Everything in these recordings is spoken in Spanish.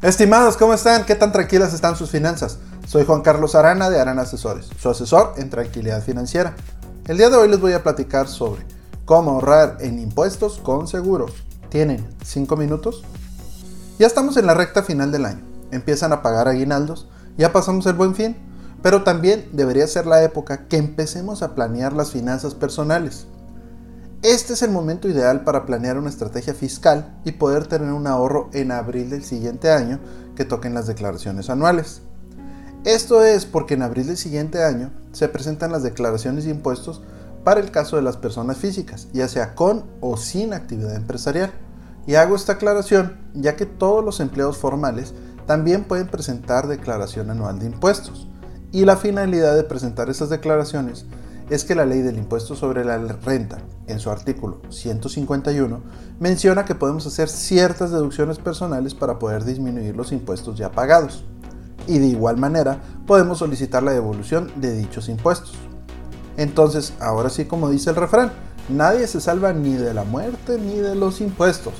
Estimados, ¿cómo están? ¿Qué tan tranquilas están sus finanzas? Soy Juan Carlos Arana de Arana Asesores, su asesor en tranquilidad financiera. El día de hoy les voy a platicar sobre cómo ahorrar en impuestos con seguros. ¿Tienen 5 minutos? Ya estamos en la recta final del año. Empiezan a pagar aguinaldos, ya pasamos el buen fin, pero también debería ser la época que empecemos a planear las finanzas personales. Este es el momento ideal para planear una estrategia fiscal y poder tener un ahorro en abril del siguiente año que toquen las declaraciones anuales. Esto es porque en abril del siguiente año se presentan las declaraciones de impuestos para el caso de las personas físicas, ya sea con o sin actividad empresarial. Y hago esta aclaración ya que todos los empleados formales también pueden presentar declaración anual de impuestos. Y la finalidad de presentar esas declaraciones es que la ley del impuesto sobre la renta, en su artículo 151, menciona que podemos hacer ciertas deducciones personales para poder disminuir los impuestos ya pagados. Y de igual manera, podemos solicitar la devolución de dichos impuestos. Entonces, ahora sí como dice el refrán, nadie se salva ni de la muerte ni de los impuestos.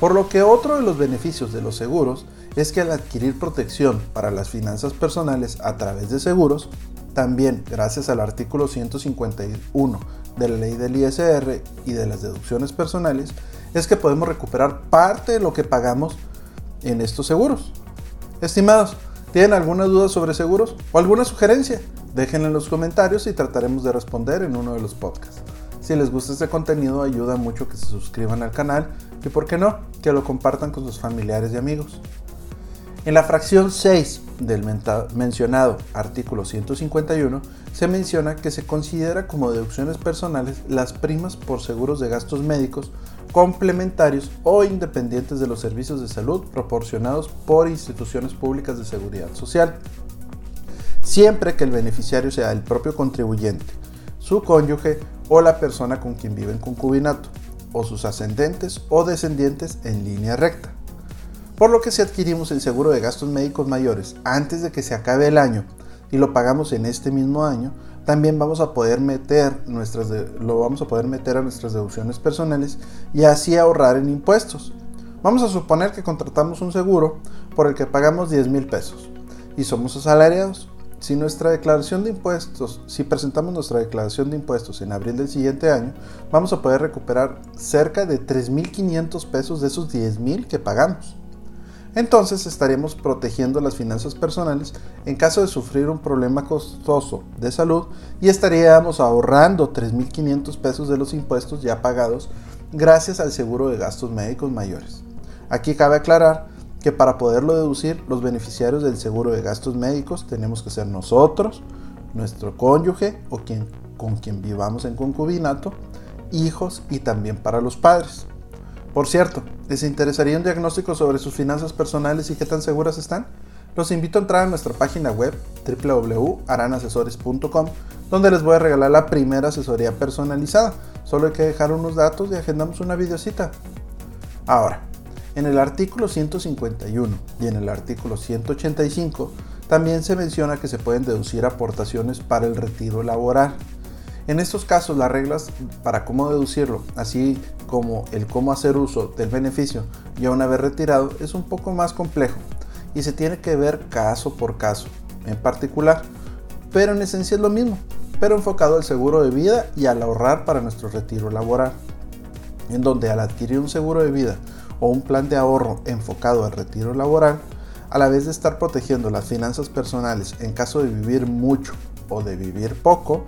Por lo que otro de los beneficios de los seguros es que al adquirir protección para las finanzas personales a través de seguros, también, gracias al artículo 151 de la ley del ISR y de las deducciones personales, es que podemos recuperar parte de lo que pagamos en estos seguros. Estimados, ¿tienen alguna duda sobre seguros o alguna sugerencia? Déjenla en los comentarios y trataremos de responder en uno de los podcasts. Si les gusta este contenido, ayuda mucho que se suscriban al canal y, por qué no, que lo compartan con sus familiares y amigos. En la fracción 6 del mencionado artículo 151 se menciona que se considera como deducciones personales las primas por seguros de gastos médicos complementarios o independientes de los servicios de salud proporcionados por instituciones públicas de seguridad social, siempre que el beneficiario sea el propio contribuyente, su cónyuge o la persona con quien vive en concubinato, o sus ascendentes o descendientes en línea recta. Por lo que si adquirimos el seguro de gastos médicos mayores antes de que se acabe el año y lo pagamos en este mismo año, también vamos a poder meter nuestras lo vamos a poder meter a nuestras deducciones personales y así ahorrar en impuestos. Vamos a suponer que contratamos un seguro por el que pagamos 10 mil pesos y somos asalariados. Si nuestra declaración de impuestos, si presentamos nuestra declaración de impuestos en abril del siguiente año, vamos a poder recuperar cerca de 3.500 pesos de esos 10 mil que pagamos entonces estaríamos protegiendo las finanzas personales en caso de sufrir un problema costoso de salud y estaríamos ahorrando 3.500 pesos de los impuestos ya pagados gracias al seguro de gastos médicos mayores. Aquí cabe aclarar que para poderlo deducir, los beneficiarios del seguro de gastos médicos tenemos que ser nosotros, nuestro cónyuge o quien, con quien vivamos en concubinato, hijos y también para los padres. Por cierto, ¿les interesaría un diagnóstico sobre sus finanzas personales y qué tan seguras están? Los invito a entrar a nuestra página web www.aranasesores.com donde les voy a regalar la primera asesoría personalizada. Solo hay que dejar unos datos y agendamos una videocita. Ahora, en el artículo 151 y en el artículo 185 también se menciona que se pueden deducir aportaciones para el retiro laboral. En estos casos, las reglas para cómo deducirlo, así como el cómo hacer uso del beneficio ya una vez retirado, es un poco más complejo y se tiene que ver caso por caso en particular, pero en esencia es lo mismo, pero enfocado al seguro de vida y al ahorrar para nuestro retiro laboral, en donde al adquirir un seguro de vida o un plan de ahorro enfocado al retiro laboral, a la vez de estar protegiendo las finanzas personales en caso de vivir mucho o de vivir poco,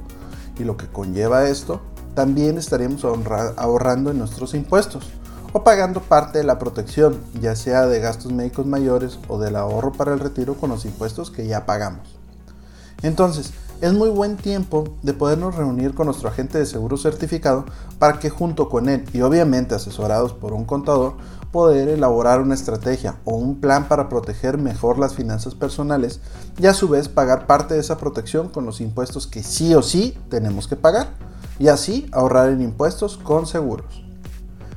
y lo que conlleva esto, también estaríamos ahorrando en nuestros impuestos o pagando parte de la protección, ya sea de gastos médicos mayores o del ahorro para el retiro con los impuestos que ya pagamos. Entonces, es muy buen tiempo de podernos reunir con nuestro agente de seguro certificado para que junto con él y obviamente asesorados por un contador poder elaborar una estrategia o un plan para proteger mejor las finanzas personales y a su vez pagar parte de esa protección con los impuestos que sí o sí tenemos que pagar y así ahorrar en impuestos con seguros.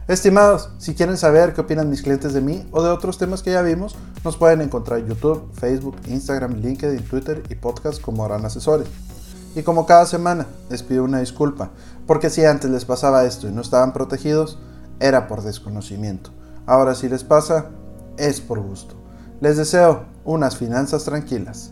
Estimados, si quieren saber qué opinan mis clientes de mí o de otros temas que ya vimos, nos pueden encontrar en YouTube, Facebook, Instagram, LinkedIn, Twitter y podcast como Harán Asesores. Y como cada semana, les pido una disculpa, porque si antes les pasaba esto y no estaban protegidos, era por desconocimiento. Ahora si les pasa, es por gusto. Les deseo unas finanzas tranquilas.